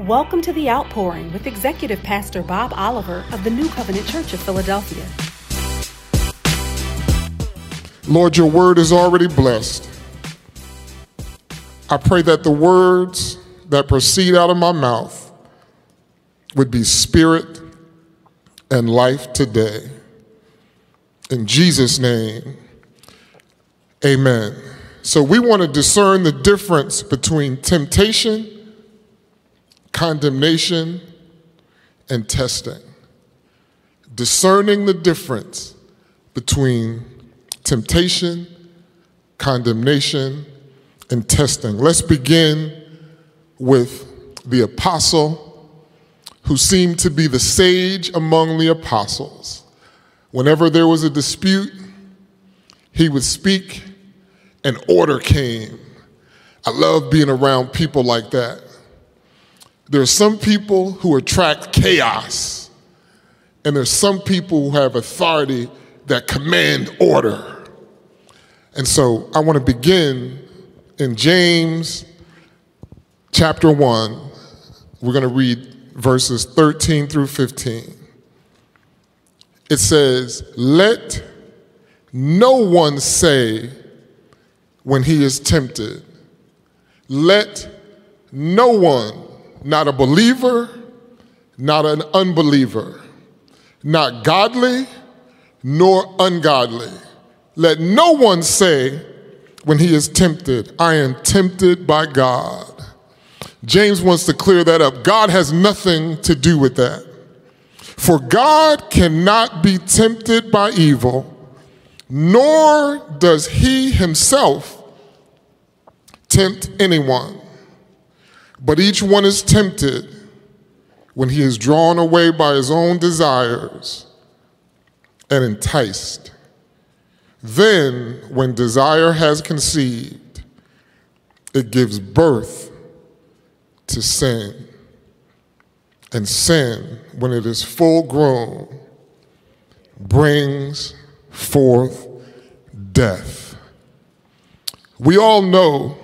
Welcome to The Outpouring with Executive Pastor Bob Oliver of the New Covenant Church of Philadelphia. Lord, your word is already blessed. I pray that the words that proceed out of my mouth would be spirit and life today. In Jesus' name, amen. So, we want to discern the difference between temptation condemnation, and testing. Discerning the difference between temptation, condemnation, and testing. Let's begin with the apostle who seemed to be the sage among the apostles. Whenever there was a dispute, he would speak and order came. I love being around people like that there are some people who attract chaos, and there's some people who have authority that command order. And so I want to begin in James chapter 1. We're going to read verses 13 through 15. It says, Let no one say when he is tempted, let no one not a believer, not an unbeliever, not godly nor ungodly. Let no one say when he is tempted, I am tempted by God. James wants to clear that up. God has nothing to do with that. For God cannot be tempted by evil, nor does he himself tempt anyone. But each one is tempted when he is drawn away by his own desires and enticed. Then, when desire has conceived, it gives birth to sin. And sin, when it is full grown, brings forth death. We all know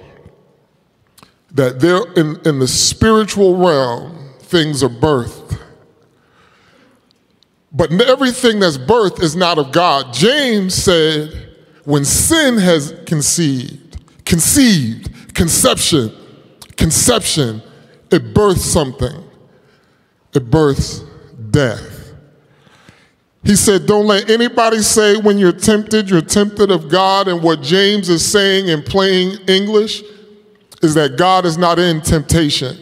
that there in, in the spiritual realm, things are birthed. But everything that's birthed is not of God. James said, when sin has conceived, conceived, conception, conception, it births something. It births death. He said, Don't let anybody say when you're tempted, you're tempted of God. And what James is saying in plain English is that God is not in temptation.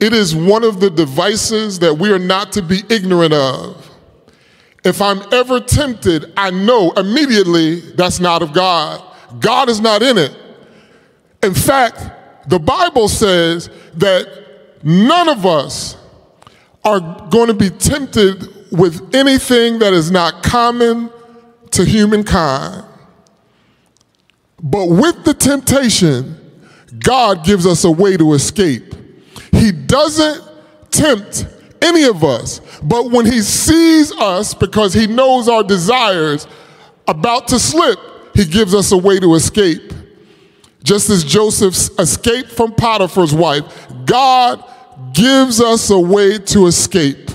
It is one of the devices that we are not to be ignorant of. If I'm ever tempted, I know immediately that's not of God. God is not in it. In fact, the Bible says that none of us are going to be tempted with anything that is not common to humankind. But with the temptation, God gives us a way to escape. He doesn't tempt any of us, but when He sees us, because He knows our desires about to slip, He gives us a way to escape. Just as Joseph escaped from Potiphar's wife, God gives us a way to escape.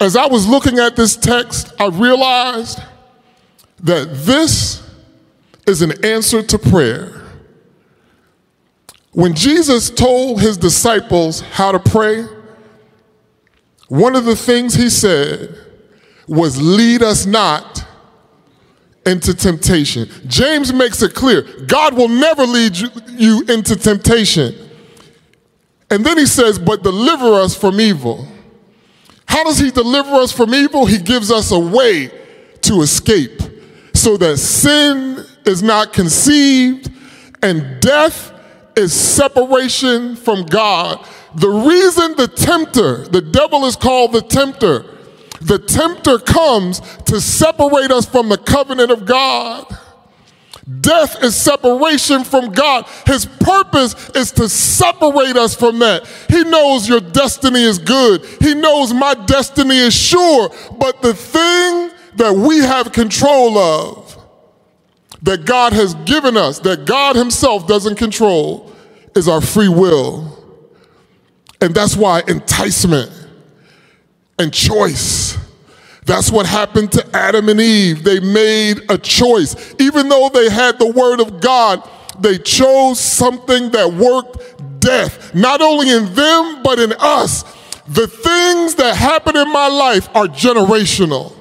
As I was looking at this text, I realized that this is an answer to prayer. When Jesus told his disciples how to pray, one of the things he said was, Lead us not into temptation. James makes it clear God will never lead you into temptation. And then he says, But deliver us from evil. How does he deliver us from evil? He gives us a way to escape so that sin is not conceived and death is separation from God. The reason the tempter, the devil is called the tempter, the tempter comes to separate us from the covenant of God. Death is separation from God. His purpose is to separate us from that. He knows your destiny is good. He knows my destiny is sure. But the thing that we have control of, that God has given us, that God Himself doesn't control, is our free will. And that's why enticement and choice. That's what happened to Adam and Eve. They made a choice. Even though they had the word of God, they chose something that worked death, not only in them, but in us. The things that happen in my life are generational.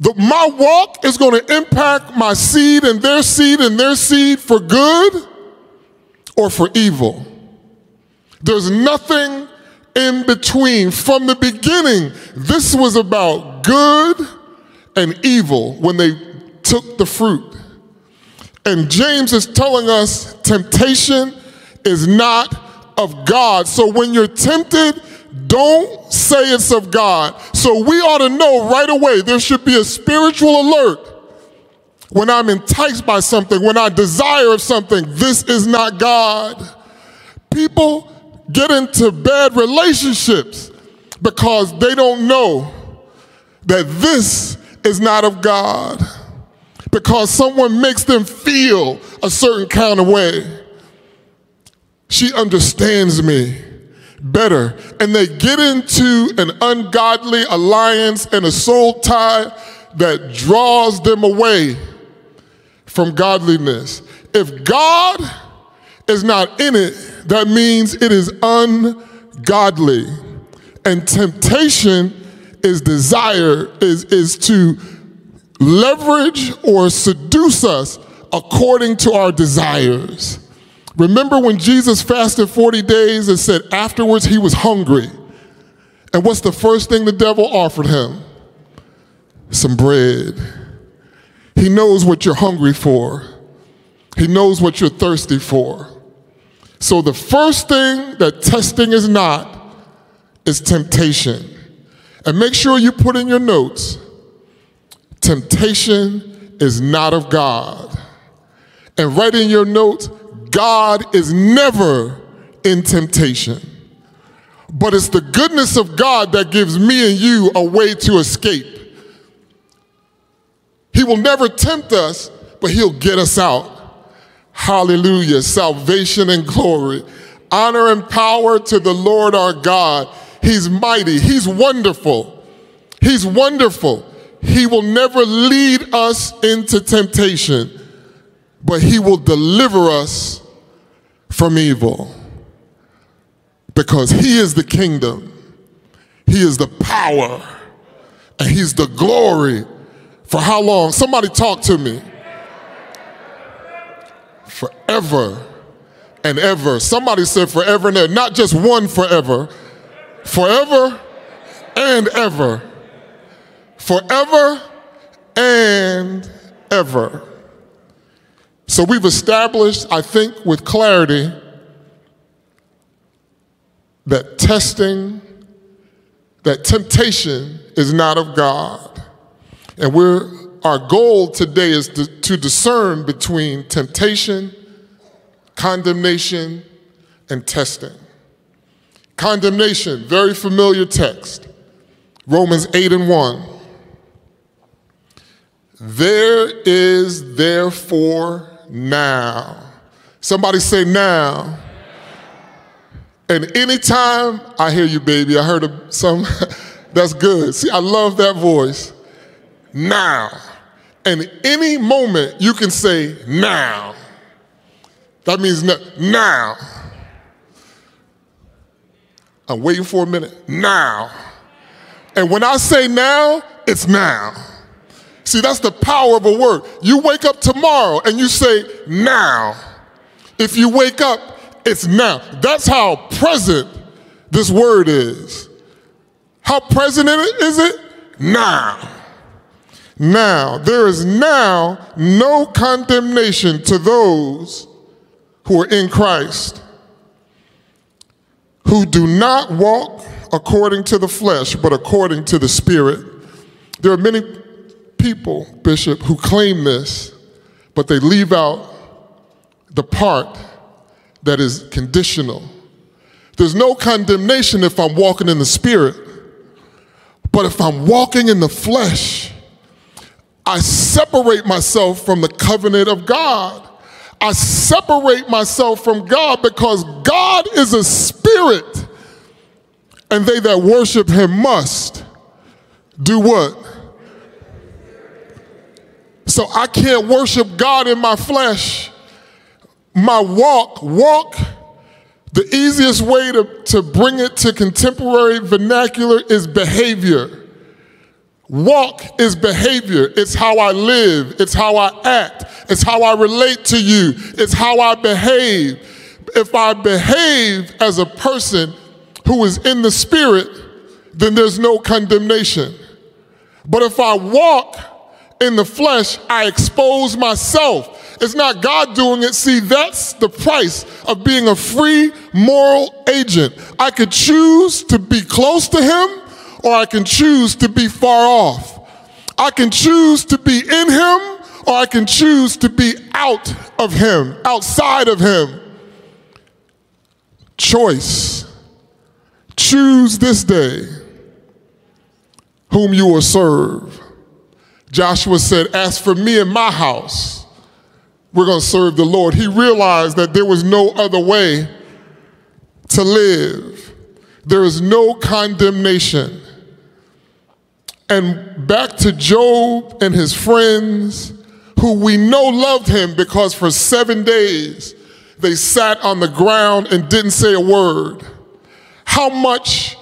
The, my walk is going to impact my seed and their seed and their seed for good or for evil. There's nothing in between. From the beginning, this was about good and evil when they took the fruit. And James is telling us temptation is not of God. So when you're tempted, don't say it's of God. So we ought to know right away there should be a spiritual alert when I'm enticed by something, when I desire something. This is not God. People get into bad relationships because they don't know that this is not of God. Because someone makes them feel a certain kind of way. She understands me better. And they get into an ungodly alliance and a soul tie that draws them away from godliness. If God is not in it, that means it is ungodly. And temptation is desire, is, is to leverage or seduce us according to our desires. Remember when Jesus fasted 40 days and said afterwards he was hungry? And what's the first thing the devil offered him? Some bread. He knows what you're hungry for, he knows what you're thirsty for. So the first thing that testing is not is temptation. And make sure you put in your notes temptation is not of God. And write in your notes God is never in temptation. But it's the goodness of God that gives me and you a way to escape. He will never tempt us, but He'll get us out. Hallelujah. Salvation and glory. Honor and power to the Lord our God. He's mighty. He's wonderful. He's wonderful. He will never lead us into temptation, but He will deliver us from evil. Because He is the kingdom, He is the power, and He's the glory. For how long? Somebody talk to me forever and ever. Somebody said forever and ever, not just one forever, forever and ever. Forever and ever. So we've established, I think, with clarity that testing, that temptation is not of God. And we're our goal today is to, to discern between temptation, condemnation, and testing. Condemnation, very familiar text. Romans 8 and 1. There is therefore now. Somebody say now. And anytime I hear you, baby, I heard some, that's good. See, I love that voice. Now. And any moment you can say now. That means now. I'm waiting for a minute. Now. And when I say now, it's now. See, that's the power of a word. You wake up tomorrow and you say now. If you wake up, it's now. That's how present this word is. How present is it? Now. Now, there is now no condemnation to those who are in Christ, who do not walk according to the flesh, but according to the Spirit. There are many people, Bishop, who claim this, but they leave out the part that is conditional. There's no condemnation if I'm walking in the Spirit, but if I'm walking in the flesh, I separate myself from the covenant of God. I separate myself from God because God is a spirit. And they that worship him must do what? So I can't worship God in my flesh. My walk, walk, the easiest way to, to bring it to contemporary vernacular is behavior. Walk is behavior. It's how I live. It's how I act. It's how I relate to you. It's how I behave. If I behave as a person who is in the spirit, then there's no condemnation. But if I walk in the flesh, I expose myself. It's not God doing it. See, that's the price of being a free moral agent. I could choose to be close to Him or I can choose to be far off. I can choose to be in Him or I can choose to be out of Him, outside of Him. Choice. Choose this day whom you will serve. Joshua said, As for me and my house, we're going to serve the Lord. He realized that there was no other way to live, there is no condemnation. And back to Job and his friends, who we know loved him because for seven days they sat on the ground and didn't say a word. How much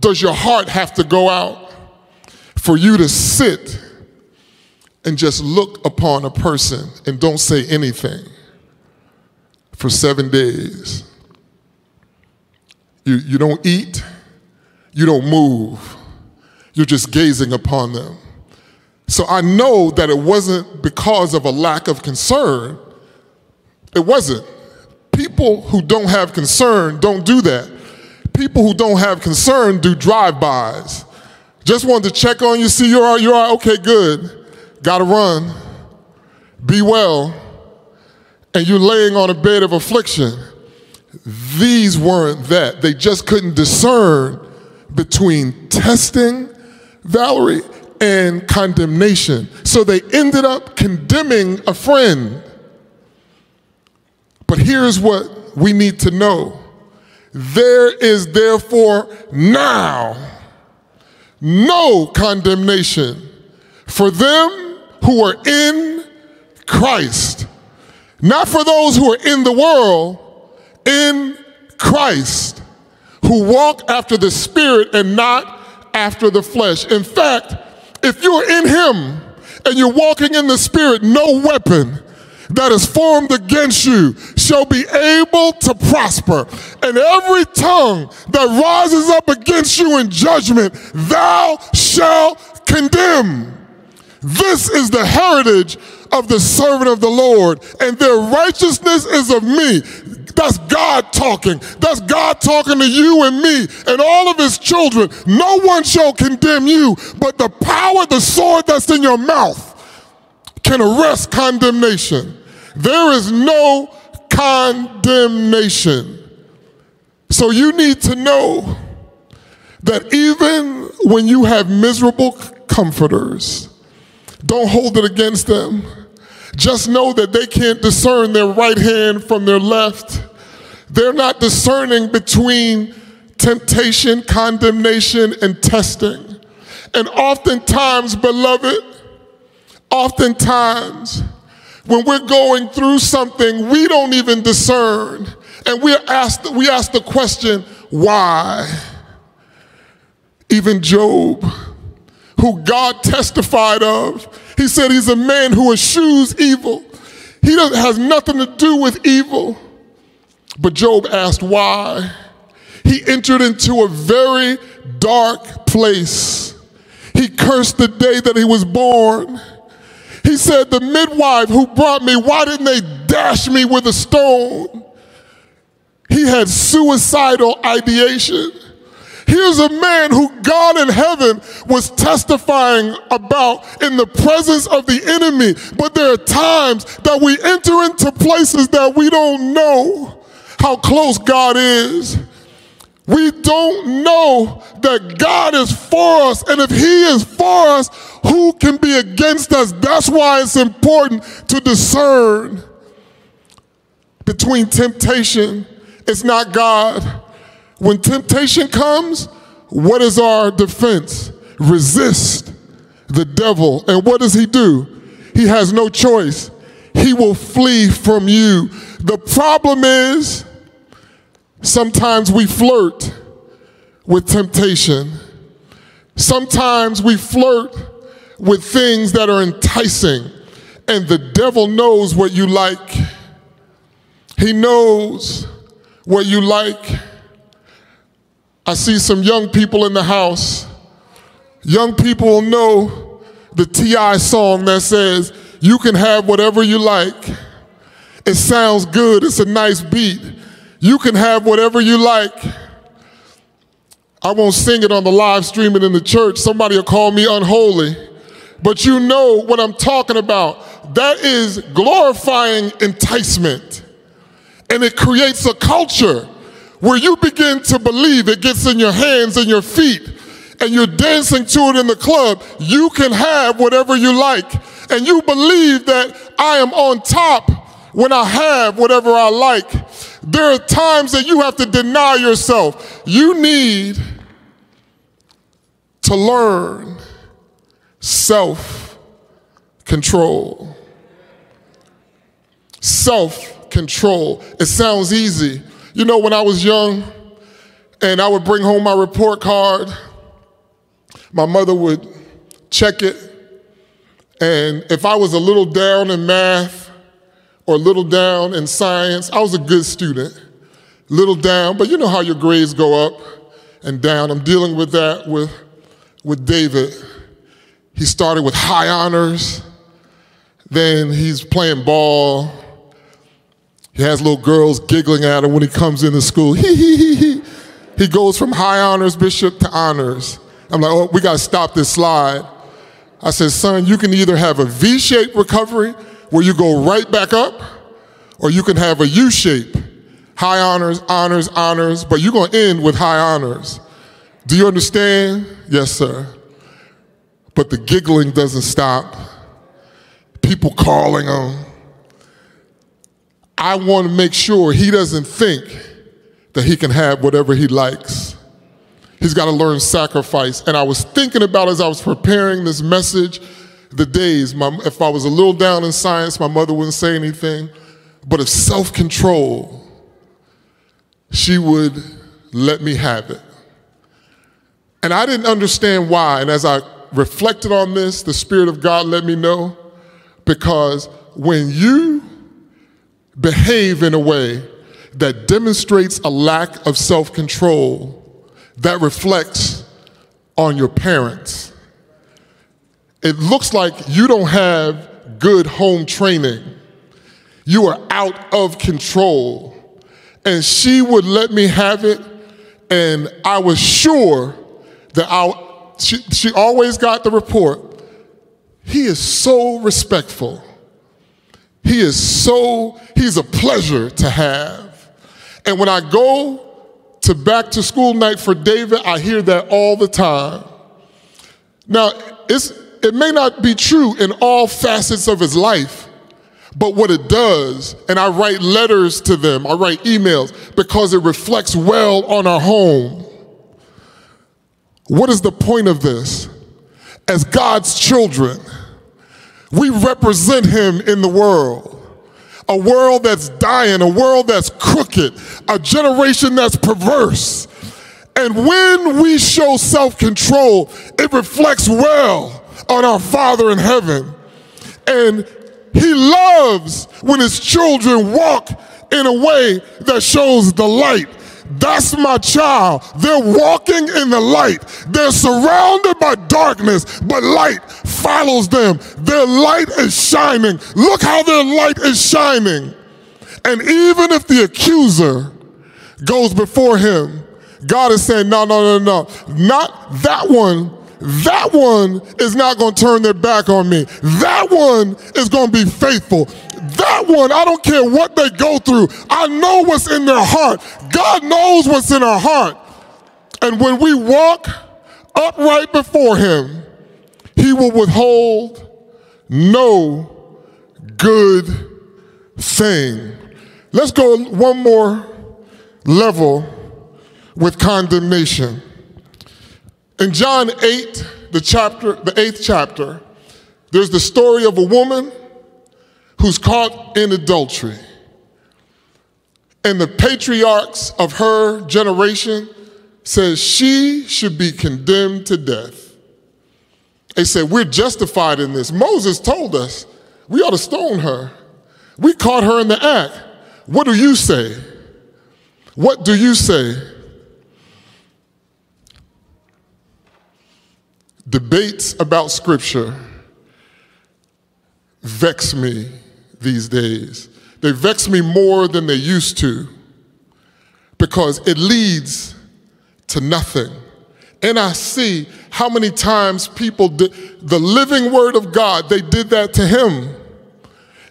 does your heart have to go out for you to sit and just look upon a person and don't say anything for seven days? You, you don't eat, you don't move, you're just gazing upon them. So I know that it wasn't because of a lack of concern. It wasn't. People who don't have concern don't do that. People who don't have concern do drive-bys. Just wanted to check on you, see you're you're okay, good. Gotta run. Be well. And you're laying on a bed of affliction. These weren't that. They just couldn't discern between testing, Valerie, and condemnation. So they ended up condemning a friend. But here's what we need to know there is therefore now no condemnation for them who are in Christ. Not for those who are in the world, in Christ, who walk after the Spirit and not after the flesh. In fact, if you're in Him and you're walking in the Spirit, no weapon that is formed against you shall be able to prosper. And every tongue that rises up against you in judgment, thou shalt condemn. This is the heritage of the servant of the Lord, and their righteousness is of me. That's God talking. That's God talking to you and me and all of his children. No one shall condemn you, but the power, the sword that's in your mouth can arrest condemnation. There is no condemnation. So you need to know that even when you have miserable comforters, don't hold it against them. Just know that they can't discern their right hand from their left. They're not discerning between temptation, condemnation, and testing. And oftentimes, beloved, oftentimes, when we're going through something, we don't even discern. And we're asked, we ask the question, why? Even Job, who God testified of, he said he's a man who eschews evil. He has nothing to do with evil. But Job asked why. He entered into a very dark place. He cursed the day that he was born. He said, The midwife who brought me, why didn't they dash me with a stone? He had suicidal ideation. Here's a man who God in heaven was testifying about in the presence of the enemy. But there are times that we enter into places that we don't know how close God is. We don't know that God is for us. And if He is for us, who can be against us? That's why it's important to discern between temptation. It's not God When temptation comes, what is our defense? Resist the devil. And what does he do? He has no choice. He will flee from you. The problem is sometimes we flirt with temptation. Sometimes we flirt with things that are enticing, and the devil knows what you like. He knows what you like. I see some young people in the house. Young people know the T.I. song that says, You can have whatever you like. It sounds good, it's a nice beat. You can have whatever you like. I won't sing it on the live streaming in the church. Somebody will call me unholy. But you know what I'm talking about. That is glorifying enticement. And it creates a culture where you begin to believe it gets in your hands and your feet and you're dancing to it in the club. You can have whatever you like. And you believe that I am on top when I have whatever I like. There are times that you have to deny yourself. You need to learn self control. Self control. It sounds easy. You know, when I was young and I would bring home my report card, my mother would check it. And if I was a little down in math or a little down in science, I was a good student. Little down, but you know how your grades go up and down. I'm dealing with that with with David. He started with high honors, then he's playing ball. He has little girls giggling at him when he comes into school. He, he, he, he. he goes from high honors bishop to honors. I'm like, oh, we got to stop this slide. I said, son, you can either have a V shaped recovery where you go right back up, or you can have a U shape high honors, honors, honors, but you're going to end with high honors. Do you understand? Yes, sir. But the giggling doesn't stop. People calling him. I want to make sure he doesn't think that he can have whatever he likes. He's got to learn sacrifice. And I was thinking about as I was preparing this message, the days, my, if I was a little down in science, my mother wouldn't say anything. But if self control, she would let me have it. And I didn't understand why. And as I reflected on this, the Spirit of God let me know because when you behave in a way that demonstrates a lack of self control, that reflects on your parents. It looks like you don't have good home training. You are out of control. And she would let me have it, and I was sure that I, she, she always got the report. He is so respectful. He is so, he's a pleasure to have. And when I go to back to school night for David, I hear that all the time. Now, it may not be true in all facets of his life, but what it does, and I write letters to them, I write emails because it reflects well on our home. What is the point of this? As God's children, we represent Him in the world. A world that's dying, a world that's crooked, a generation that's perverse. And when we show self control, it reflects well on our Father in heaven. And He loves when His children walk in a way that shows the light that's my child. They're walking in the light. They're surrounded by darkness, but light follows them. Their light is shining. Look how their light is shining. And even if the accuser goes before him, God is saying, no, no, no, no, not that one. That one is not going to turn their back on me. That one is going to be faithful. That one, I don't care what they go through. I know what's in their heart. God knows what's in our heart. And when we walk upright before Him, He will withhold no good thing. Let's go one more level with condemnation. In John 8, the chapter, the eighth chapter, there's the story of a woman who's caught in adultery. And the patriarchs of her generation says she should be condemned to death. They said, We're justified in this. Moses told us we ought to stone her. We caught her in the act. What do you say? What do you say? Debates about scripture vex me these days. They vex me more than they used to because it leads to nothing. And I see how many times people did the living word of God, they did that to him.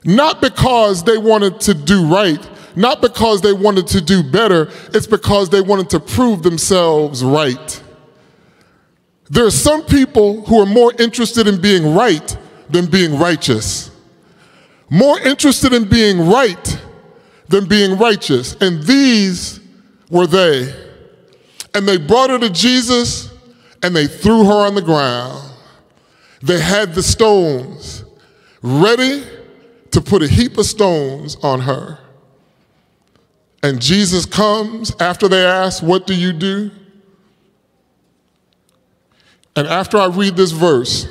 Not because they wanted to do right, not because they wanted to do better, it's because they wanted to prove themselves right. There are some people who are more interested in being right than being righteous, more interested in being right than being righteous. And these were they. And they brought her to Jesus and they threw her on the ground. They had the stones ready to put a heap of stones on her. And Jesus comes after they ask, What do you do? And after I read this verse,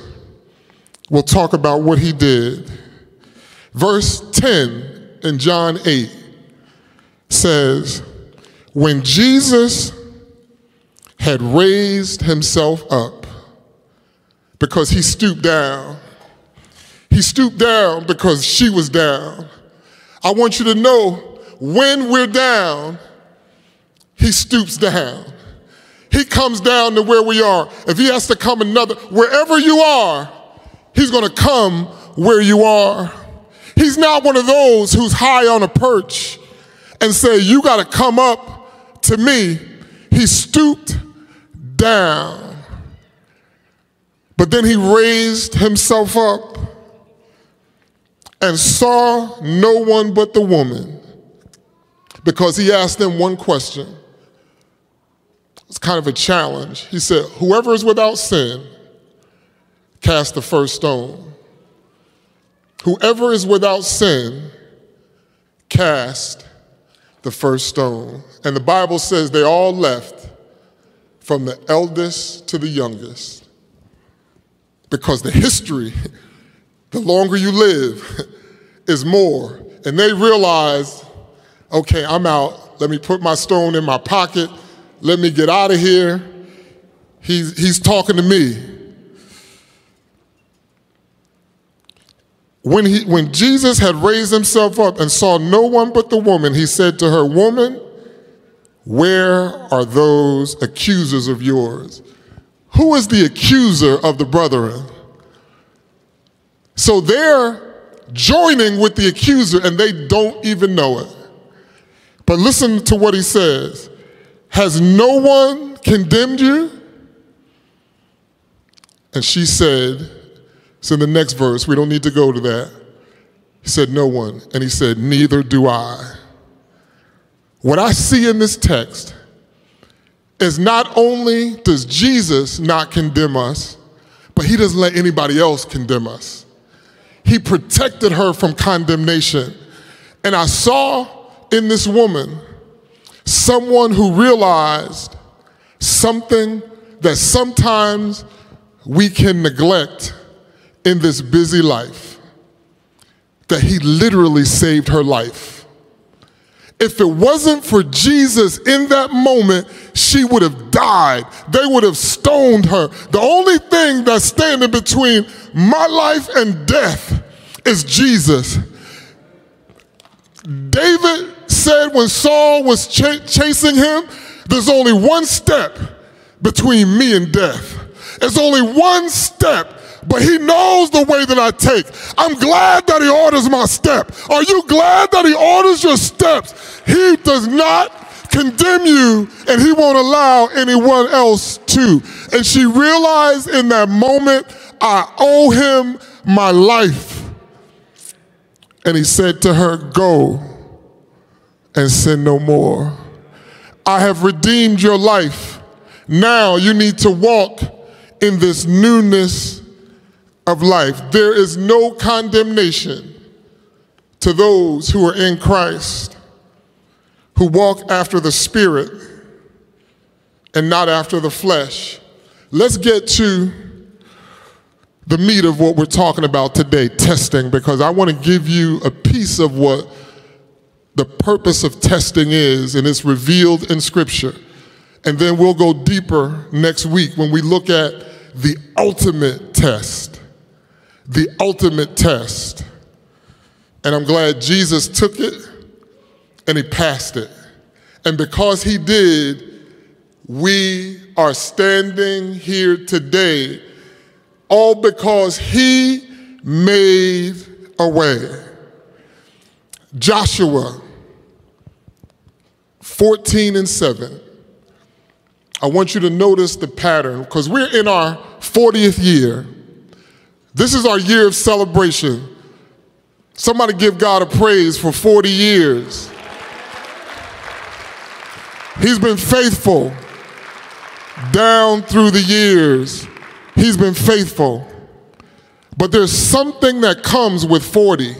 we'll talk about what he did. Verse 10 in John 8 says, When Jesus had raised himself up, because he stooped down, he stooped down because she was down. I want you to know when we're down, he stoops down. He comes down to where we are. If he has to come another, wherever you are, he's going to come where you are. He's not one of those who's high on a perch and say, You got to come up to me. He stooped down. But then he raised himself up and saw no one but the woman because he asked them one question. It's kind of a challenge. He said, Whoever is without sin, cast the first stone. Whoever is without sin, cast the first stone. And the Bible says they all left from the eldest to the youngest because the history the longer you live is more. And they realize, okay, I'm out. Let me put my stone in my pocket. Let me get out of here. He's, he's talking to me. When, he, when Jesus had raised himself up and saw no one but the woman, he said to her, Woman, where are those accusers of yours? Who is the accuser of the brethren? So they're joining with the accuser and they don't even know it. But listen to what he says Has no one condemned you? And she said, it's in the next verse, we don't need to go to that. He said, No one. And he said, Neither do I. What I see in this text is not only does Jesus not condemn us, but he doesn't let anybody else condemn us. He protected her from condemnation. And I saw in this woman someone who realized something that sometimes we can neglect in this busy life that he literally saved her life. If it wasn't for Jesus in that moment, she would have died. They would have stoned her. The only thing that's standing between my life and death is Jesus. David said when Saul was ch- chasing him, there's only one step between me and death. There's only one step but he knows the way that I take. I'm glad that he orders my step. Are you glad that he orders your steps? He does not condemn you and he won't allow anyone else to. And she realized in that moment, I owe him my life. And he said to her, Go and sin no more. I have redeemed your life. Now you need to walk in this newness of life. There is no condemnation to those who are in Christ, who walk after the Spirit and not after the flesh. Let's get to the meat of what we're talking about today testing, because I want to give you a piece of what the purpose of testing is, and it's revealed in Scripture. And then we'll go deeper next week when we look at the ultimate test. The ultimate test. And I'm glad Jesus took it and he passed it. And because he did, we are standing here today all because he made a way. Joshua 14 and 7. I want you to notice the pattern because we're in our 40th year. This is our year of celebration. Somebody give God a praise for 40 years. He's been faithful down through the years. He's been faithful. But there's something that comes with 40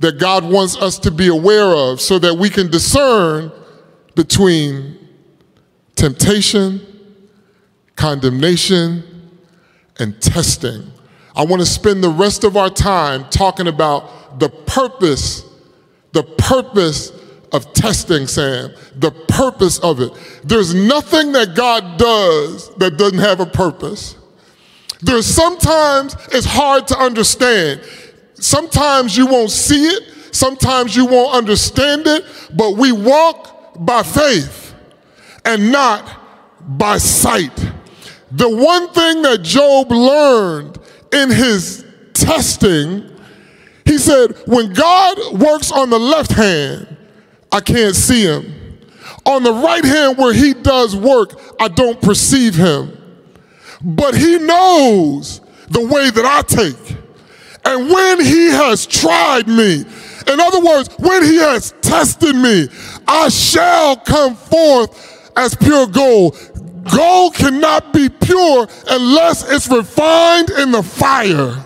that God wants us to be aware of so that we can discern between temptation, condemnation, and testing. I want to spend the rest of our time talking about the purpose, the purpose of testing, Sam, the purpose of it. There's nothing that God does that doesn't have a purpose. There's sometimes it's hard to understand. Sometimes you won't see it, sometimes you won't understand it, but we walk by faith and not by sight. The one thing that Job learned in his testing, he said, when God works on the left hand, I can't see him. On the right hand, where he does work, I don't perceive him. But he knows the way that I take. And when he has tried me, in other words, when he has tested me, I shall come forth as pure gold. Gold cannot be pure unless it's refined in the fire.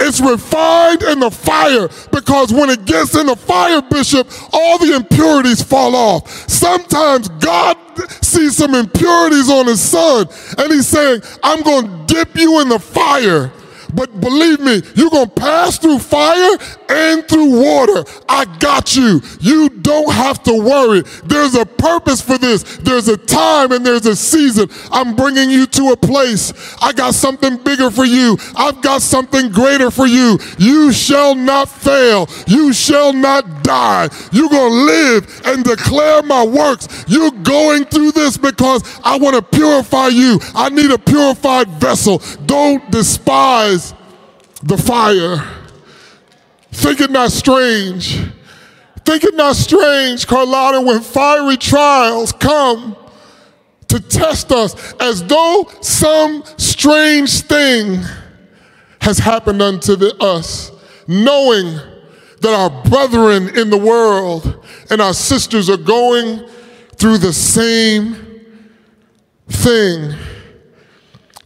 It's refined in the fire because when it gets in the fire, Bishop, all the impurities fall off. Sometimes God sees some impurities on his son and he's saying, I'm going to dip you in the fire but believe me, you're going to pass through fire and through water. I got you. You don't have to worry. There's a purpose for this. There's a time and there's a season. I'm bringing you to a place. I got something bigger for you. I've got something greater for you. You shall not fail. You shall not die. You're going to live and declare my works. You're going through this because I want to purify you. I need a purified vessel. Don't despise the fire. Think it not strange. Think it not strange, Carlotta, when fiery trials come to test us as though some strange thing has happened unto the, us, knowing that our brethren in the world and our sisters are going through the same thing.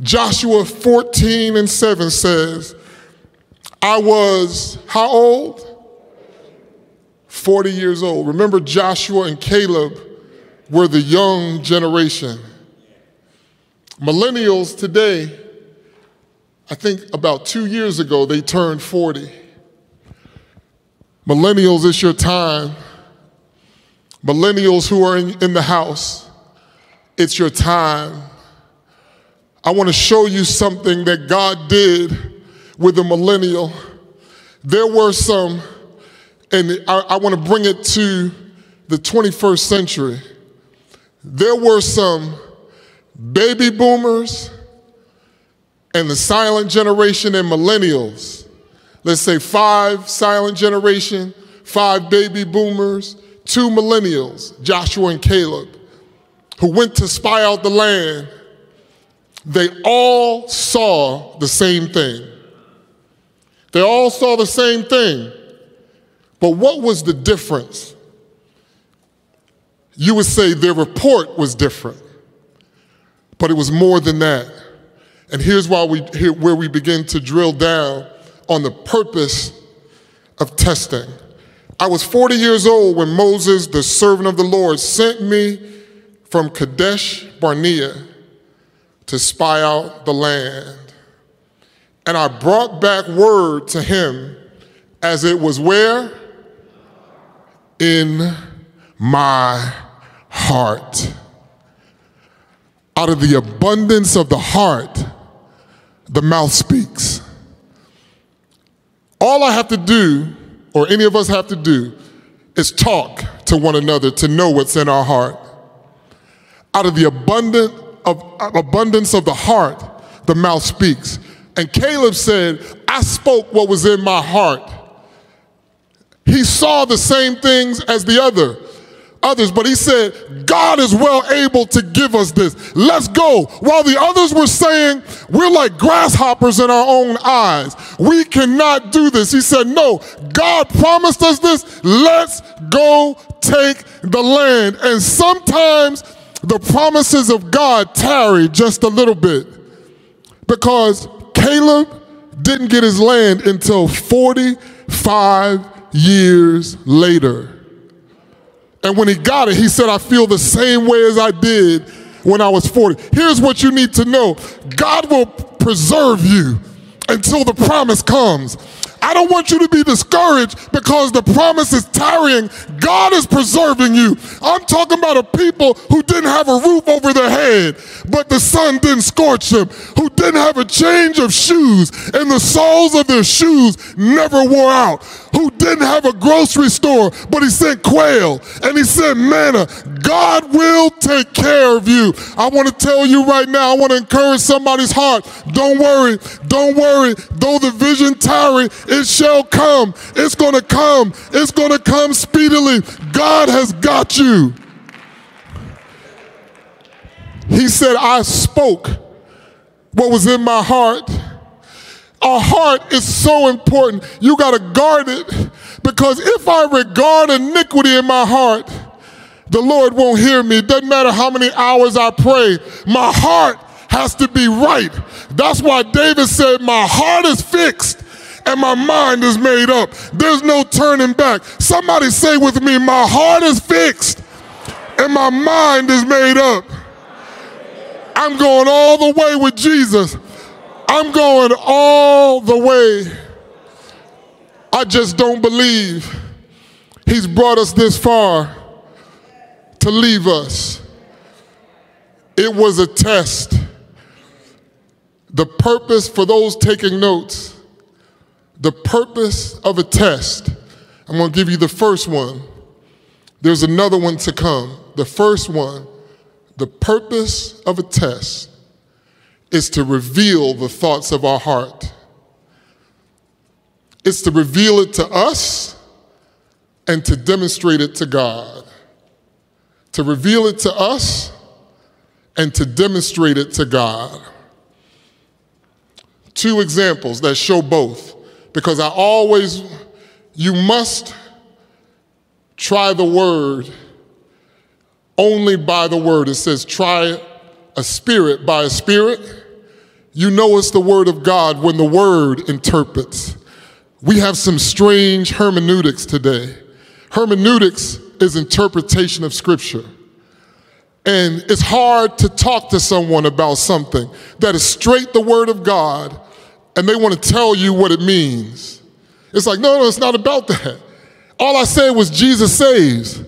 Joshua 14 and 7 says, I was how old? 40 years old. Remember, Joshua and Caleb were the young generation. Millennials today, I think about two years ago, they turned 40. Millennials, it's your time. Millennials who are in, in the house, it's your time. I want to show you something that God did with the millennial, there were some, and I, I want to bring it to the 21st century. There were some baby boomers and the silent generation and millennials. Let's say five silent generation, five baby boomers, two millennials, Joshua and Caleb, who went to spy out the land. They all saw the same thing. They all saw the same thing. But what was the difference? you would say their report was different. But it was more than that. And here's why we, here, where we begin to drill down on the purpose of testing. I was 40 years old when Moses, the servant of the Lord, sent me from Kadesh Barnea to spy out the land. And I brought back word to him as it was where? In my heart. Out of the abundance of the heart, the mouth speaks. All I have to do, or any of us have to do, is talk to one another to know what's in our heart. Out of the abundant of, abundance of the heart, the mouth speaks. And Caleb said, I spoke what was in my heart. He saw the same things as the other others, but he said, God is well able to give us this. Let's go. While the others were saying, we're like grasshoppers in our own eyes. We cannot do this. He said, no, God promised us this. Let's go take the land. And sometimes the promises of God tarry just a little bit because Caleb didn't get his land until 45 years later. And when he got it, he said, I feel the same way as I did when I was 40. Here's what you need to know God will preserve you until the promise comes. I don't want you to be discouraged because the promise is tarrying. God is preserving you. I'm talking about a people who didn't have a roof over their head, but the sun didn't scorch them, who didn't have a change of shoes, and the soles of their shoes never wore out, who didn't have a grocery store, but he sent quail and he sent manna. God will take care of you. I want to tell you right now, I want to encourage somebody's heart. Don't worry, don't worry. Though the vision tarry, it shall come. It's going to come. It's going to come speedily. God has got you. He said, I spoke what was in my heart. Our heart is so important. You got to guard it because if I regard iniquity in my heart, the Lord won't hear me. It doesn't matter how many hours I pray. My heart has to be right. That's why David said, My heart is fixed and my mind is made up. There's no turning back. Somebody say with me, My heart is fixed and my mind is made up. I'm going all the way with Jesus. I'm going all the way. I just don't believe He's brought us this far to leave us. It was a test. The purpose for those taking notes, the purpose of a test. I'm going to give you the first one. There's another one to come. The first one, the purpose of a test is to reveal the thoughts of our heart. It's to reveal it to us and to demonstrate it to God. To reveal it to us and to demonstrate it to God. Two examples that show both, because I always, you must try the word only by the word. It says, try a spirit by a spirit. You know it's the word of God when the word interprets. We have some strange hermeneutics today. Hermeneutics is interpretation of scripture. And it's hard to talk to someone about something that is straight the word of God and they want to tell you what it means. It's like, no, no, it's not about that. All I said was Jesus saves.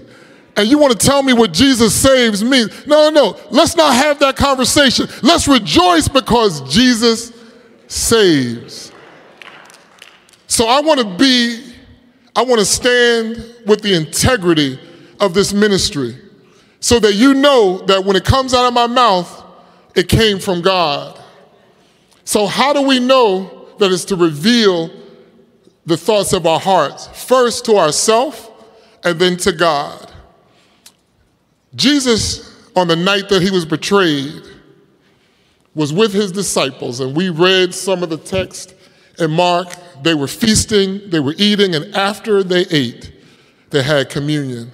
And you want to tell me what Jesus saves means? No, no, no. Let's not have that conversation. Let's rejoice because Jesus saves. So I want to be, I want to stand with the integrity of this ministry so that you know that when it comes out of my mouth, it came from God. So, how do we know that it's to reveal the thoughts of our hearts? First to ourselves and then to God. Jesus, on the night that he was betrayed, was with his disciples, and we read some of the text in Mark. They were feasting, they were eating, and after they ate, they had communion.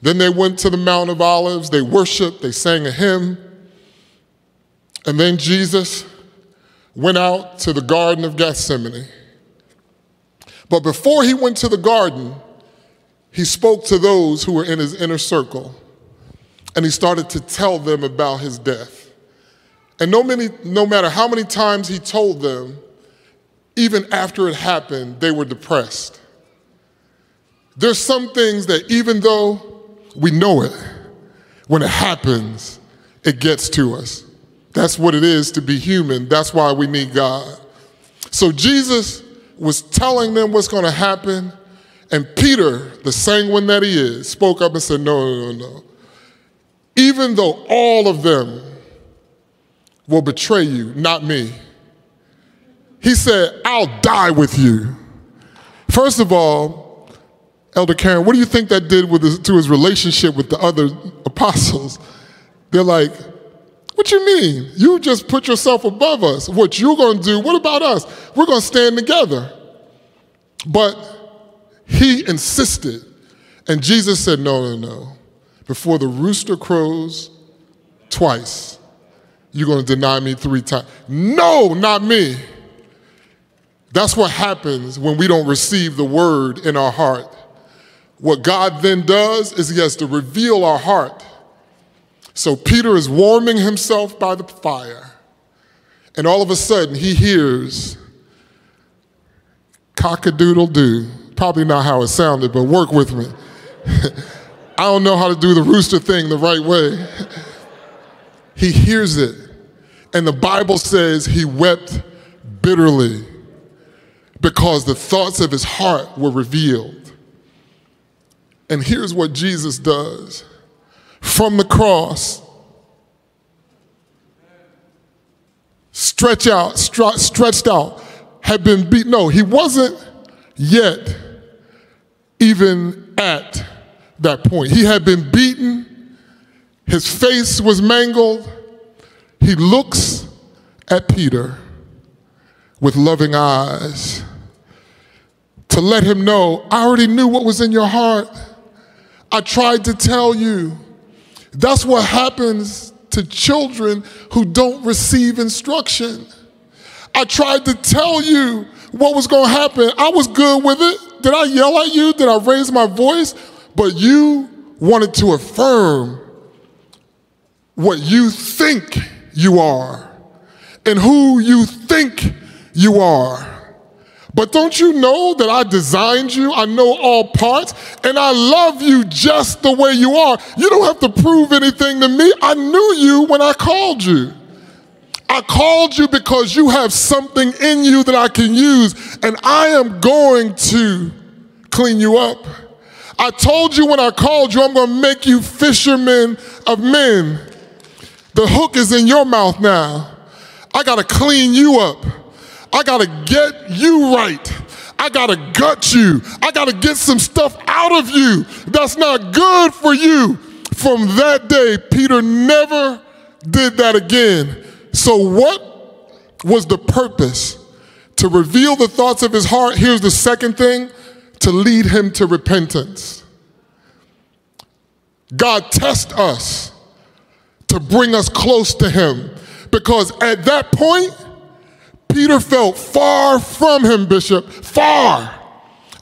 Then they went to the Mount of Olives, they worshiped, they sang a hymn. And then Jesus went out to the Garden of Gethsemane. But before he went to the garden, he spoke to those who were in his inner circle and he started to tell them about his death. And no, many, no matter how many times he told them, even after it happened, they were depressed. There's some things that even though we know it, when it happens, it gets to us. That's what it is to be human. That's why we need God. So Jesus was telling them what's going to happen, and Peter, the sanguine that he is, spoke up and said, No, no, no, no. Even though all of them will betray you, not me. He said, I'll die with you. First of all, Elder Karen, what do you think that did with his, to his relationship with the other apostles? They're like, what you mean? You just put yourself above us. What you're going to do, what about us? We're going to stand together. But he insisted. And Jesus said, no, no, no. Before the rooster crows twice, you're going to deny me three times. No, not me. That's what happens when we don't receive the word in our heart. What God then does is he has to reveal our heart. So Peter is warming himself by the fire, and all of a sudden he hears cock a doodle doo. Probably not how it sounded, but work with me. I don't know how to do the rooster thing the right way. he hears it, and the Bible says he wept bitterly because the thoughts of his heart were revealed. And here's what Jesus does from the cross, stretch out, stre- stretched out, had been beaten. No, he wasn't yet even at that point. He had been beaten, his face was mangled. He looks at Peter with loving eyes to let him know, I already knew what was in your heart. I tried to tell you. That's what happens to children who don't receive instruction. I tried to tell you what was going to happen. I was good with it. Did I yell at you? Did I raise my voice? But you wanted to affirm what you think you are and who you think you are. But don't you know that I designed you? I know all parts, and I love you just the way you are. You don't have to prove anything to me. I knew you when I called you. I called you because you have something in you that I can use, and I am going to clean you up. I told you when I called you, I'm going to make you fishermen of men. The hook is in your mouth now. I got to clean you up. I gotta get you right. I gotta gut you. I gotta get some stuff out of you that's not good for you. From that day, Peter never did that again. So, what was the purpose? To reveal the thoughts of his heart. Here's the second thing to lead him to repentance. God tests us to bring us close to him because at that point, Peter felt far from him, Bishop, far.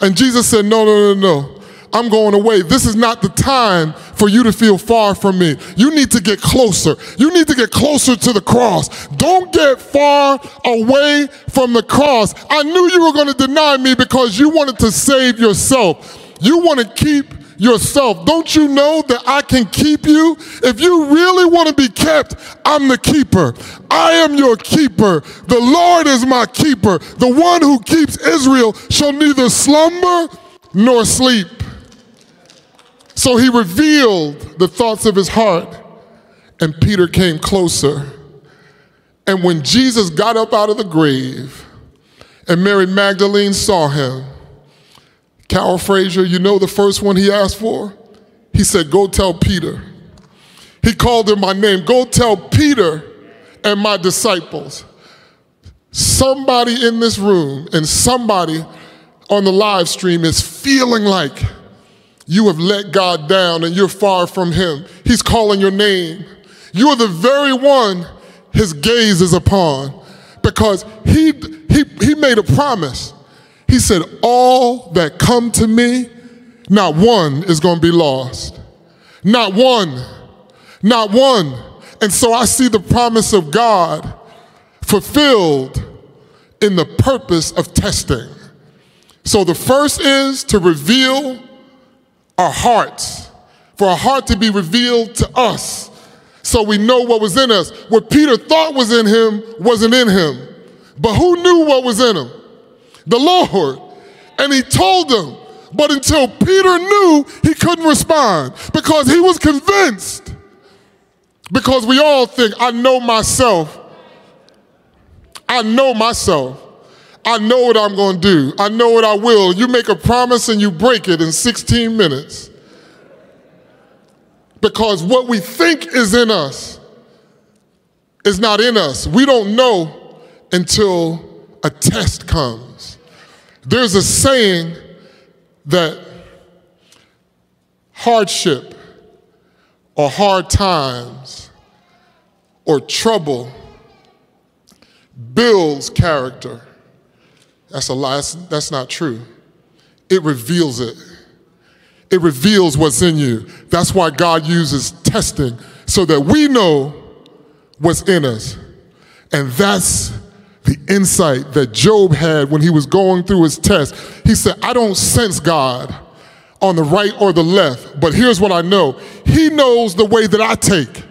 And Jesus said, No, no, no, no. I'm going away. This is not the time for you to feel far from me. You need to get closer. You need to get closer to the cross. Don't get far away from the cross. I knew you were going to deny me because you wanted to save yourself. You want to keep yourself. Don't you know that I can keep you? If you really want to be kept, I'm the keeper. I am your keeper. The Lord is my keeper. The one who keeps Israel shall neither slumber nor sleep. So he revealed the thoughts of his heart, and Peter came closer. And when Jesus got up out of the grave, and Mary Magdalene saw him, Carol Fraser, you know the first one he asked for? He said, Go tell Peter. He called him my name. Go tell Peter and my disciples. Somebody in this room and somebody on the live stream is feeling like you have let God down and you're far from Him. He's calling your name. You are the very one His gaze is upon because He, he, he made a promise. He said, All that come to me, not one is going to be lost. Not one. Not one. And so I see the promise of God fulfilled in the purpose of testing. So the first is to reveal our hearts, for our heart to be revealed to us so we know what was in us. What Peter thought was in him wasn't in him. But who knew what was in him? The Lord. And he told them. But until Peter knew, he couldn't respond because he was convinced. Because we all think, I know myself. I know myself. I know what I'm going to do. I know what I will. You make a promise and you break it in 16 minutes. Because what we think is in us is not in us. We don't know until a test comes. There's a saying that hardship or hard times or trouble builds character. That's a lie. That's, that's not true. It reveals it. It reveals what's in you. That's why God uses testing so that we know what's in us. And that's the insight that Job had when he was going through his test. He said, I don't sense God on the right or the left, but here's what I know He knows the way that I take.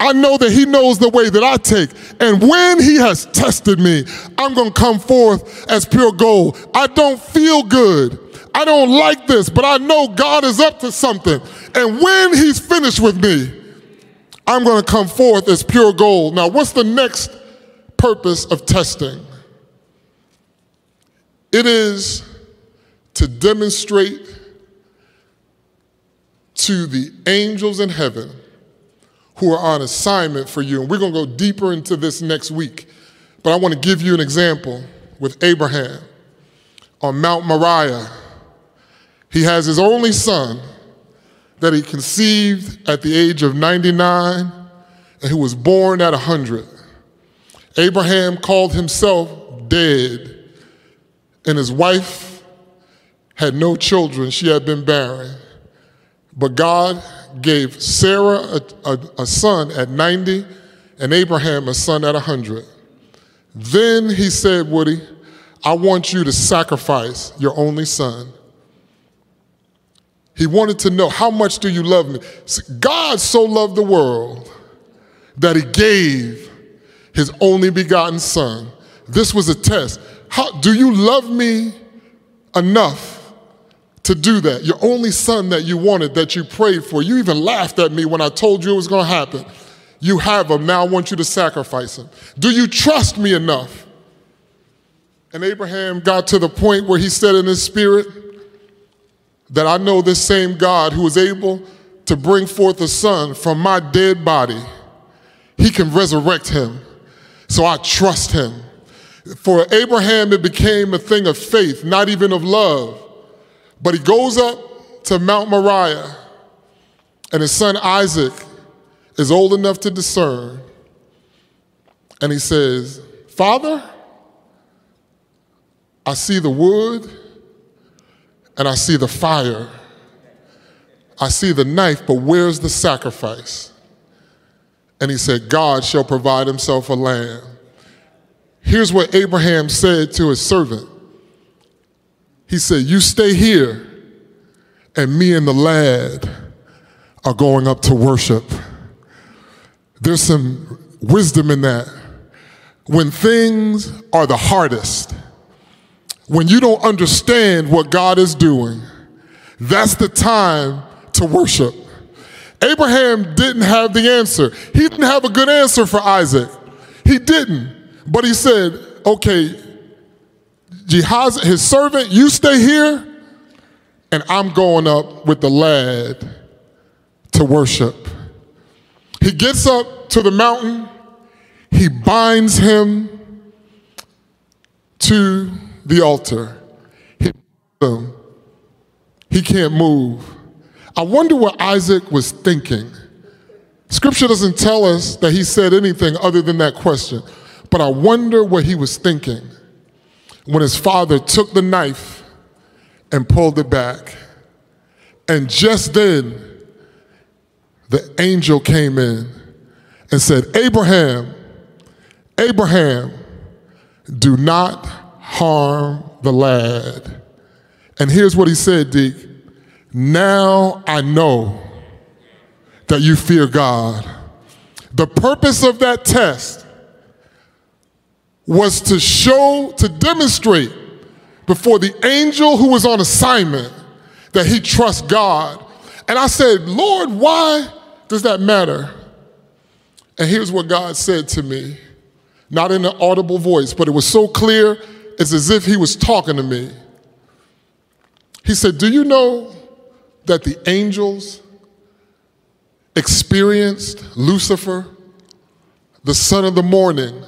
I know that He knows the way that I take. And when He has tested me, I'm going to come forth as pure gold. I don't feel good. I don't like this, but I know God is up to something. And when He's finished with me, I'm going to come forth as pure gold. Now, what's the next purpose of testing? It is to demonstrate to the angels in heaven who are on assignment for you. And we're going to go deeper into this next week. But I want to give you an example with Abraham on Mount Moriah. He has his only son that he conceived at the age of 99 and who was born at 100. Abraham called himself dead, and his wife had no children. She had been barren. But God gave Sarah a, a, a, son at 90 and Abraham a son at 100. Then he said, Woody, I want you to sacrifice your only son. He wanted to know, how much do you love me? God so loved the world that he gave his only begotten son. This was a test. How, do you love me enough to do that. Your only son that you wanted, that you prayed for, you even laughed at me when I told you it was going to happen. You have him. Now I want you to sacrifice him. Do you trust me enough? And Abraham got to the point where he said in his spirit that I know this same God who is able to bring forth a son from my dead body. He can resurrect him. So I trust him. For Abraham, it became a thing of faith, not even of love. But he goes up to Mount Moriah, and his son Isaac is old enough to discern. And he says, Father, I see the wood and I see the fire. I see the knife, but where's the sacrifice? And he said, God shall provide himself a lamb. Here's what Abraham said to his servant he said, You stay here, and me and the lad are going up to worship. There's some wisdom in that. When things are the hardest, when you don't understand what God is doing, that's the time to worship. Abraham didn't have the answer. He didn't have a good answer for Isaac. He didn't. But he said, okay, Gehazi, his servant, you stay here, and I'm going up with the lad to worship. He gets up to the mountain, he binds him to the altar. He He can't move. I wonder what Isaac was thinking. Scripture doesn't tell us that he said anything other than that question, but I wonder what he was thinking when his father took the knife and pulled it back. And just then, the angel came in and said, Abraham, Abraham, do not harm the lad. And here's what he said, Deke. Now I know that you fear God. The purpose of that test was to show, to demonstrate before the angel who was on assignment that he trusts God. And I said, Lord, why does that matter? And here's what God said to me, not in an audible voice, but it was so clear, it's as if he was talking to me. He said, Do you know that the angels experienced Lucifer, the son of the morning,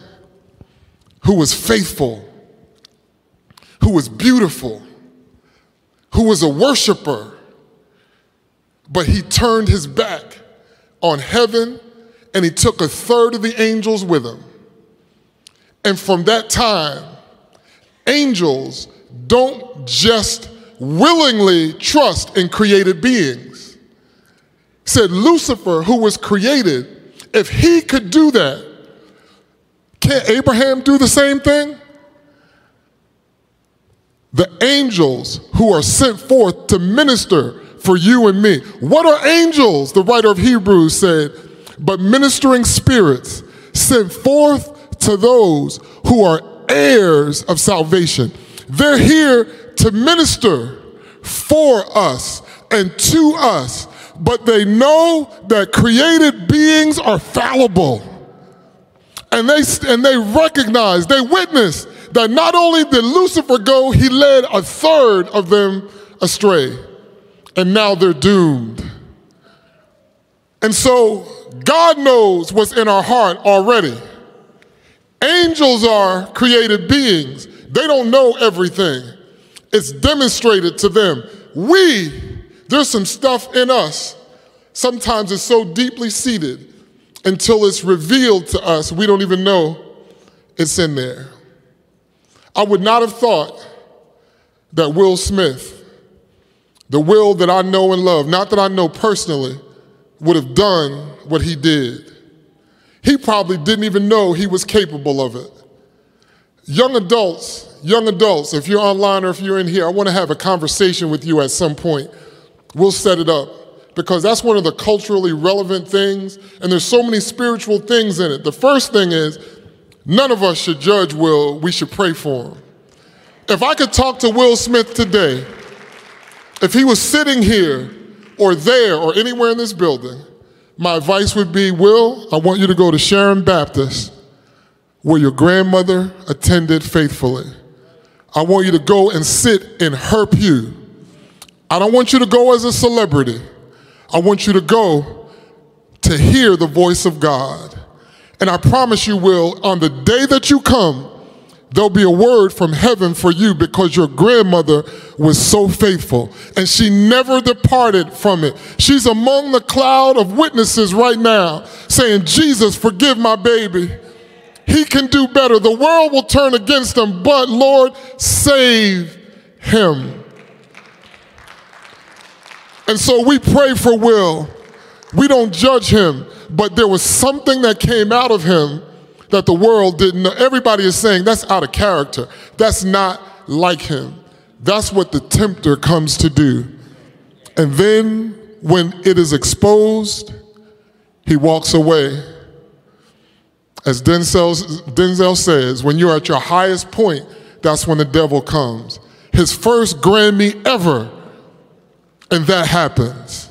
who was faithful, who was beautiful, who was a worshiper, but he turned his back on heaven and he took a third of the angels with him. And from that time, angels don't just willingly trust in created beings. Said Lucifer, who was created, if he could do that, can't Abraham do the same thing? The angels who are sent forth to minister for you and me. What are angels? The writer of Hebrews said, but ministering spirits sent forth to those who are heirs of salvation. They're here to minister for us and to us, but they know that created beings are fallible. And they, and they recognize, they witness that not only did Lucifer go, he led a third of them astray. And now they're doomed. And so God knows what's in our heart already. Angels are created beings, they don't know everything. It's demonstrated to them. We, there's some stuff in us. Sometimes it's so deeply seated until it's revealed to us, we don't even know it's in there. I would not have thought that Will Smith, the Will that I know and love, not that I know personally, would have done what he did. He probably didn't even know he was capable of it. Young adults, young adults, if you're online or if you're in here, I want to have a conversation with you at some point. We'll set it up because that's one of the culturally relevant things, and there's so many spiritual things in it. The first thing is none of us should judge Will, we should pray for him. If I could talk to Will Smith today, if he was sitting here or there or anywhere in this building, my advice would be Will, I want you to go to Sharon Baptist where your grandmother attended faithfully. I want you to go and sit in her pew. I don't want you to go as a celebrity. I want you to go to hear the voice of God. And I promise you, Will, on the day that you come, there'll be a word from heaven for you because your grandmother was so faithful and she never departed from it. She's among the cloud of witnesses right now saying, Jesus, forgive my baby. He can do better. The world will turn against him, but Lord, save him. And so we pray for Will. We don't judge him, but there was something that came out of him that the world didn't know. Everybody is saying that's out of character. That's not like him. That's what the tempter comes to do. And then when it is exposed, he walks away. As Denzel, Denzel says, when you're at your highest point, that's when the devil comes. His first Grammy ever, and that happens.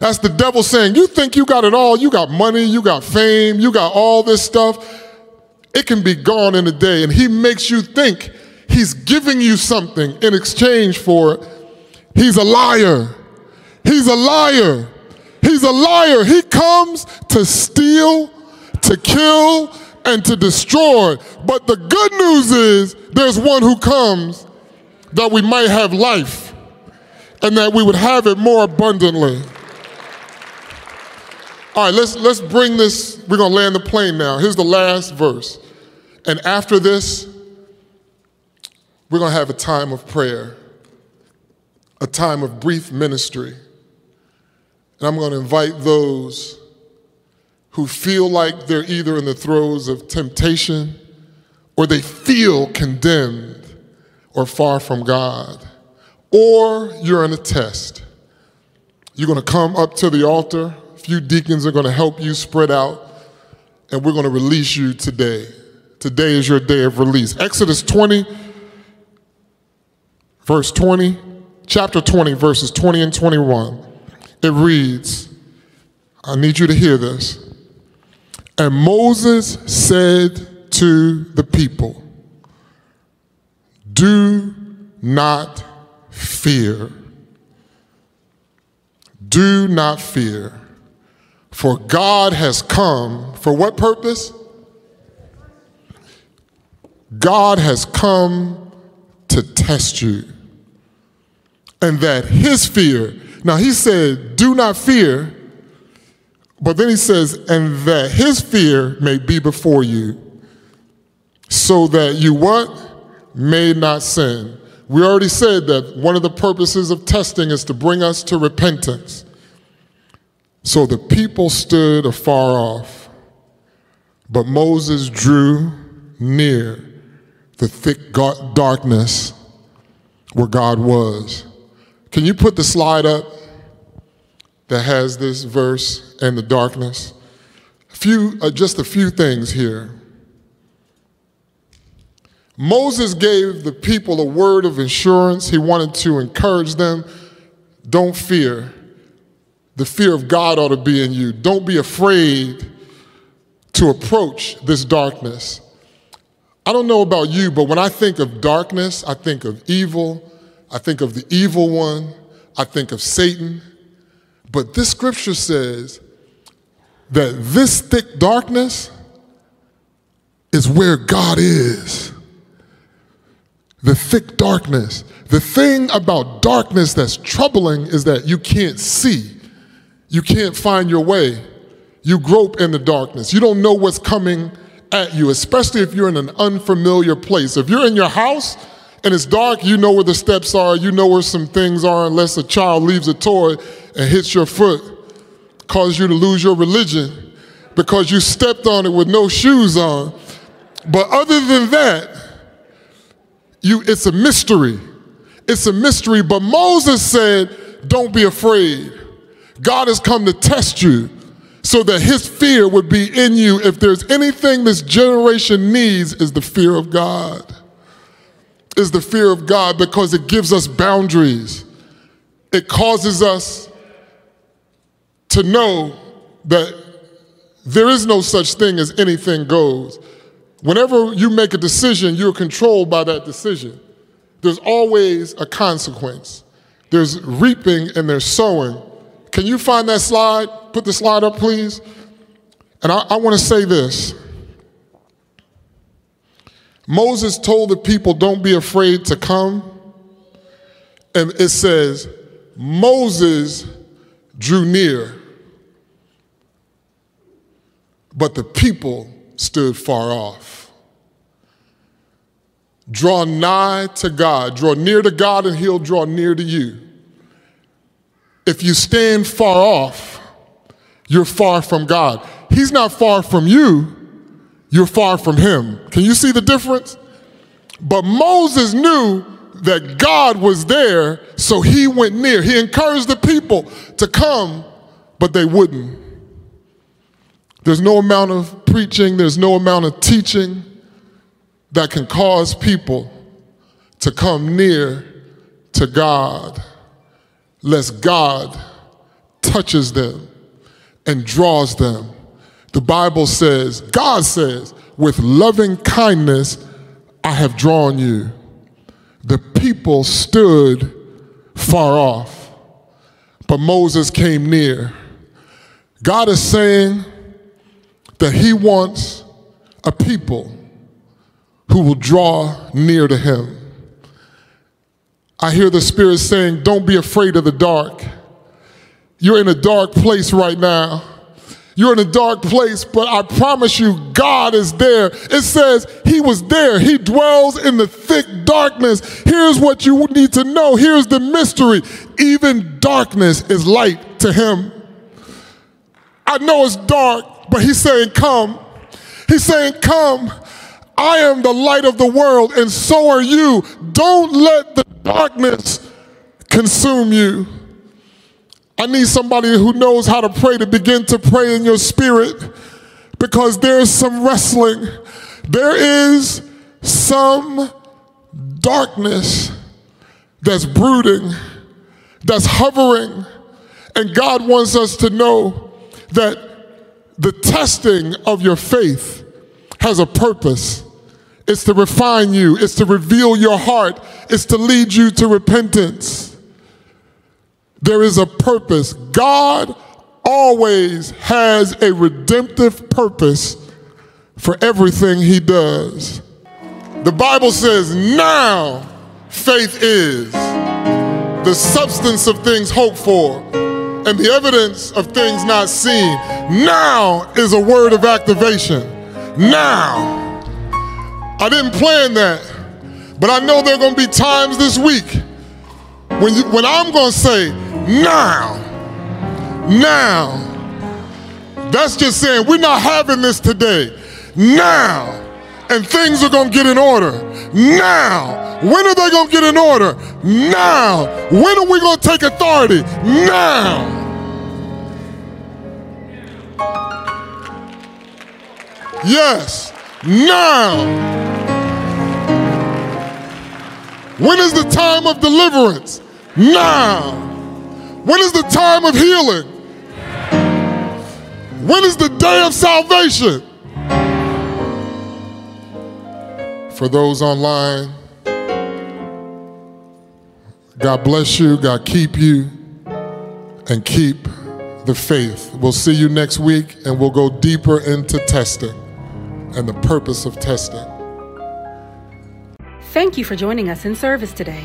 That's the devil saying, You think you got it all? You got money, you got fame, you got all this stuff. It can be gone in a day. And he makes you think he's giving you something in exchange for it. He's a liar. He's a liar. He's a liar. He comes to steal, to kill, and to destroy. But the good news is there's one who comes that we might have life and that we would have it more abundantly. All right, let's, let's bring this. We're going to land the plane now. Here's the last verse. And after this, we're going to have a time of prayer, a time of brief ministry. And I'm going to invite those who feel like they're either in the throes of temptation or they feel condemned or far from God, or you're in a test. You're going to come up to the altar. A few deacons are going to help you spread out, and we're going to release you today. Today is your day of release. Exodus 20, verse 20, chapter 20, verses 20 and 21. It reads, I need you to hear this. And Moses said to the people, Do not fear. Do not fear. For God has come, for what purpose? God has come to test you. And that his fear, now he said, Do not fear but then he says, and that his fear may be before you, so that you what? May not sin. We already said that one of the purposes of testing is to bring us to repentance. So the people stood afar off, but Moses drew near the thick darkness where God was. Can you put the slide up? that has this verse and the darkness. A few, uh, just a few things here. Moses gave the people a word of assurance. He wanted to encourage them don't fear. The fear of God ought to be in you. Don't be afraid to approach this darkness. I don't know about you, but when I think of darkness, I think of evil. I think of the evil one. I think of Satan. But this scripture says that this thick darkness is where God is. The thick darkness. The thing about darkness that's troubling is that you can't see, you can't find your way. You grope in the darkness. You don't know what's coming at you, especially if you're in an unfamiliar place. If you're in your house and it's dark, you know where the steps are, you know where some things are, unless a child leaves a toy and hits your foot, cause you to lose your religion because you stepped on it with no shoes on. But other than that, you, it's a mystery. It's a mystery. But Moses said, Don't be afraid. God has come to test you so that his fear would be in you. If there's anything this generation needs, is the fear of God. Is the fear of God because it gives us boundaries. It causes us to know that there is no such thing as anything goes. Whenever you make a decision, you're controlled by that decision. There's always a consequence. There's reaping and there's sowing. Can you find that slide? Put the slide up, please. And I, I want to say this. Moses told the people, Don't be afraid to come. And it says, Moses drew near but the people stood far off. Draw nigh to God, draw near to God, and He'll draw near to you. If you stand far off, you're far from God. He's not far from you, you're far from Him. Can you see the difference? But Moses knew that God was there, so he went near. He encouraged the people to come, but they wouldn't. There's no amount of preaching, there's no amount of teaching that can cause people to come near to God, lest God touches them and draws them. The Bible says, God says, with loving kindness I have drawn you. The people stood far off, but Moses came near. God is saying, that he wants a people who will draw near to him. I hear the Spirit saying, Don't be afraid of the dark. You're in a dark place right now. You're in a dark place, but I promise you, God is there. It says He was there. He dwells in the thick darkness. Here's what you need to know. Here's the mystery. Even darkness is light to Him. I know it's dark, but He's saying, Come. He's saying, Come. I am the light of the world, and so are you. Don't let the darkness consume you. I need somebody who knows how to pray to begin to pray in your spirit because there's some wrestling. There is some darkness that's brooding, that's hovering. And God wants us to know that the testing of your faith has a purpose. It's to refine you, it's to reveal your heart, it's to lead you to repentance. There is a purpose. God always has a redemptive purpose for everything he does. The Bible says, now faith is the substance of things hoped for and the evidence of things not seen. Now is a word of activation. Now. I didn't plan that, but I know there are going to be times this week when, you, when I'm going to say, now. Now. That's just saying we're not having this today. Now. And things are going to get in order. Now. When are they going to get in order? Now. When are we going to take authority? Now. Yes. Now. When is the time of deliverance? Now. When is the time of healing? When is the day of salvation? For those online, God bless you, God keep you, and keep the faith. We'll see you next week, and we'll go deeper into testing and the purpose of testing. Thank you for joining us in service today.